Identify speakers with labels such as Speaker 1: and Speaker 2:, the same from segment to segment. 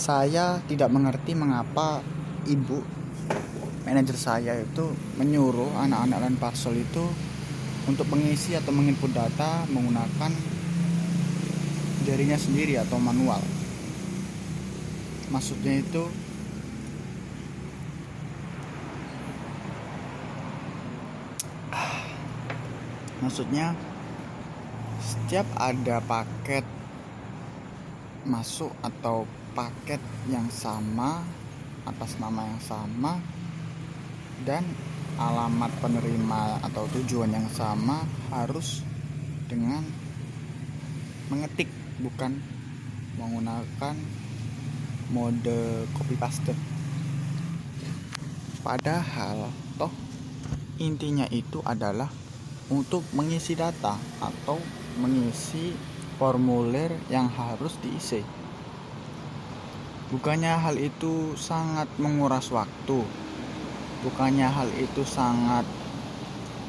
Speaker 1: saya tidak mengerti mengapa ibu manajer saya itu menyuruh anak-anak dan parcel itu untuk mengisi atau menginput data menggunakan jarinya sendiri atau manual. Maksudnya itu maksudnya setiap ada paket masuk atau paket yang sama atas nama yang sama dan alamat penerima atau tujuan yang sama harus dengan mengetik bukan menggunakan mode copy paste. Padahal toh intinya itu adalah untuk mengisi data atau mengisi formulir yang harus diisi. Bukannya hal itu sangat menguras waktu. Bukannya hal itu sangat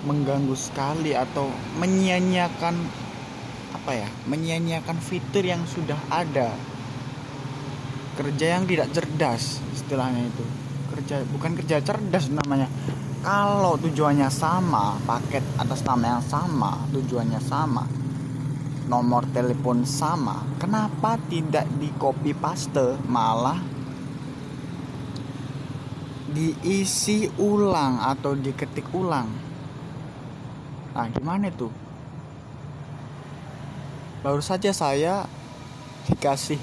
Speaker 1: mengganggu sekali atau menyia-nyiakan apa ya? Menyia-nyiakan fitur yang sudah ada. Kerja yang tidak cerdas istilahnya itu. Kerja bukan kerja cerdas namanya kalau tujuannya sama paket atas nama yang sama tujuannya sama nomor telepon sama kenapa tidak di copy paste malah diisi ulang atau diketik ulang? Nah gimana itu? Baru saja saya dikasih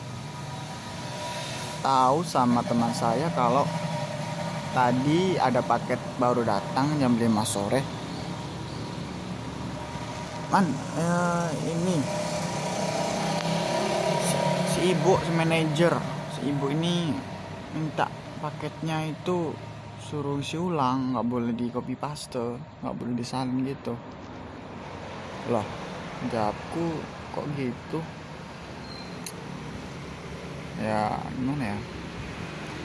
Speaker 1: tahu sama teman saya kalau tadi ada paket baru datang jam 5 sore man eh, ini. Si, si ibu si manajer. Si ibu ini minta paketnya itu suruh isi ulang. Nggak boleh di copy paste. Nggak boleh disalin gitu. Loh jawabku kok gitu? Ya gimana ya?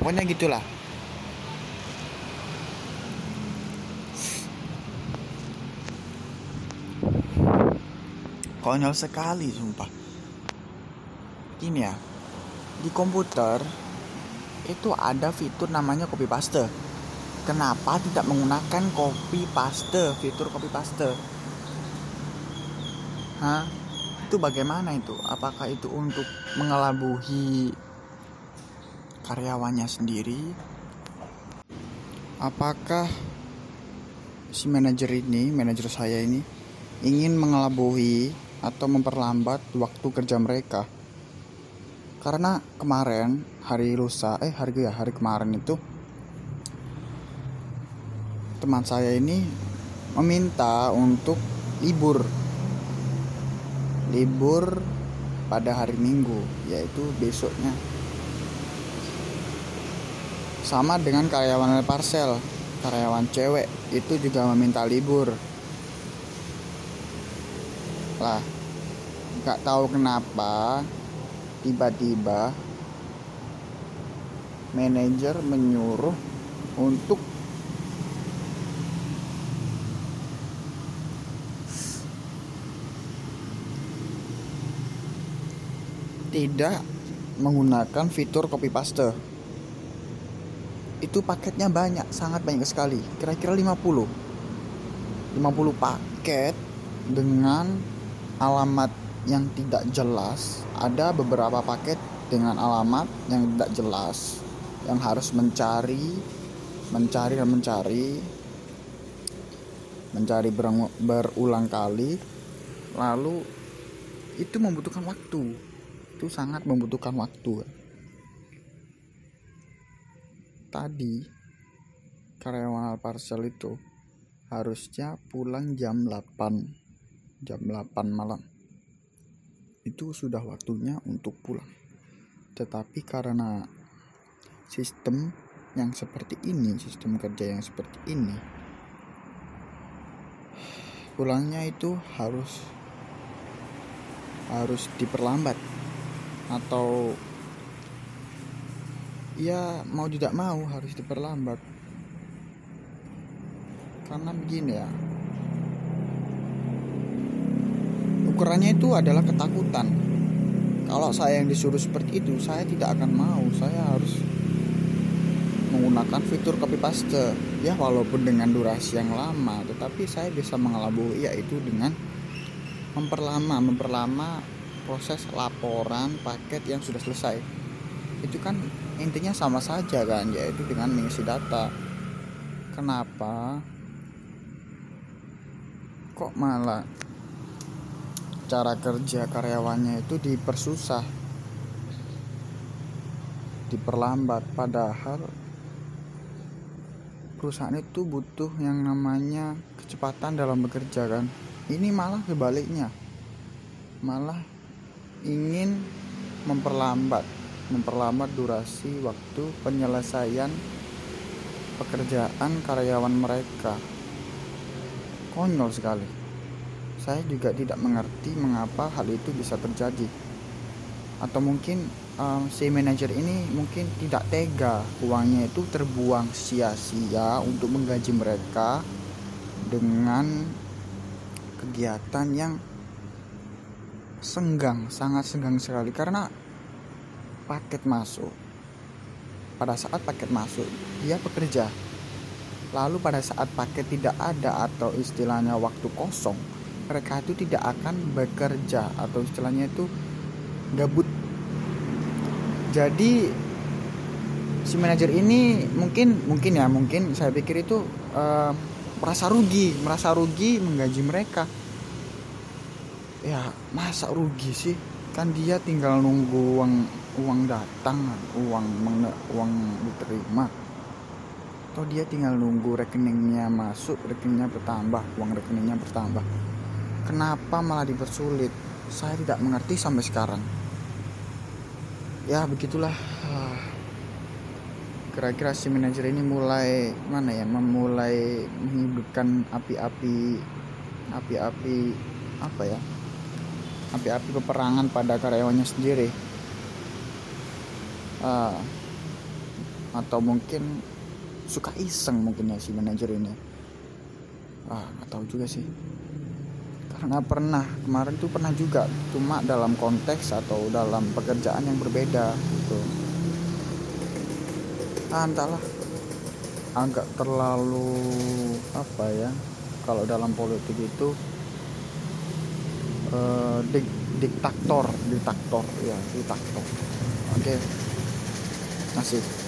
Speaker 1: Pokoknya gitulah konyol sekali sumpah. Ini ya di komputer itu ada fitur namanya copy paste. Kenapa tidak menggunakan copy paste fitur copy paste? Hah? itu bagaimana itu? Apakah itu untuk mengelabuhi karyawannya sendiri? Apakah si manajer ini manajer saya ini ingin mengelabuhi atau memperlambat waktu kerja mereka. Karena kemarin hari lusa, eh hari ya hari kemarin itu teman saya ini meminta untuk libur. Libur pada hari Minggu yaitu besoknya. Sama dengan karyawan parcel. Karyawan cewek itu juga meminta libur lah nggak tahu kenapa tiba-tiba manajer menyuruh untuk tidak menggunakan fitur copy paste. Itu paketnya banyak sangat banyak sekali. Kira-kira 50 50 paket dengan alamat yang tidak jelas ada beberapa paket dengan alamat yang tidak jelas yang harus mencari mencari dan mencari mencari berulang kali. Lalu itu membutuhkan waktu. Itu sangat membutuhkan waktu. Tadi karyawan parcel itu harusnya pulang jam 8 jam 8 malam. Itu sudah waktunya untuk pulang. Tetapi karena sistem yang seperti ini sistem kerja yang seperti ini pulangnya itu harus harus diperlambat. Atau ya mau tidak mau harus diperlambat. Karena begini ya ukurannya itu adalah ketakutan. Kalau saya yang disuruh seperti itu saya tidak akan mau. Saya harus menggunakan fitur copy paste. Ya walaupun dengan durasi yang lama tetapi saya bisa mengelabui yaitu dengan memperlama memperlama proses laporan paket yang sudah selesai. Itu kan intinya sama saja kan yaitu dengan mengisi data. Kenapa? Kok malah cara kerja karyawannya itu dipersusah diperlambat. Padahal perusahaan itu butuh yang namanya kecepatan dalam bekerja kan? Ini malah kebaliknya malah ingin memperlambat memperlambat durasi waktu penyelesaian pekerjaan karyawan mereka. Konyol sekali saya juga tidak mengerti mengapa hal itu bisa terjadi. Atau mungkin um, si manajer ini mungkin tidak tega uangnya itu terbuang sia-sia untuk menggaji mereka dengan kegiatan yang senggang, sangat senggang sekali karena paket masuk. Pada saat paket masuk, dia bekerja. Lalu pada saat paket tidak ada atau istilahnya waktu kosong, mereka itu tidak akan bekerja atau istilahnya itu gabut. Jadi si manajer ini mungkin mungkin ya mungkin saya pikir itu uh, merasa rugi merasa rugi menggaji mereka. Ya masa rugi sih? Kan dia tinggal nunggu uang uang datang uang uang diterima. Atau dia tinggal nunggu rekeningnya masuk rekeningnya bertambah uang rekeningnya bertambah kenapa malah dipersulit? Saya tidak mengerti sampai sekarang. Ya begitulah. Kira-kira si manajer ini mulai mana ya memulai menghidupkan api-api api-api apa ya api-api peperangan pada karyawannya sendiri. Uh, atau mungkin suka iseng mungkin ya si manajer ini. Ah nggak tahu juga sih karena pernah kemarin tuh pernah juga cuma dalam konteks atau dalam pekerjaan yang berbeda gitu. Ah, entahlah. Agak terlalu apa ya kalau dalam politik itu eh, dik, diktator diktator ya diktator. Oke. Okay. masih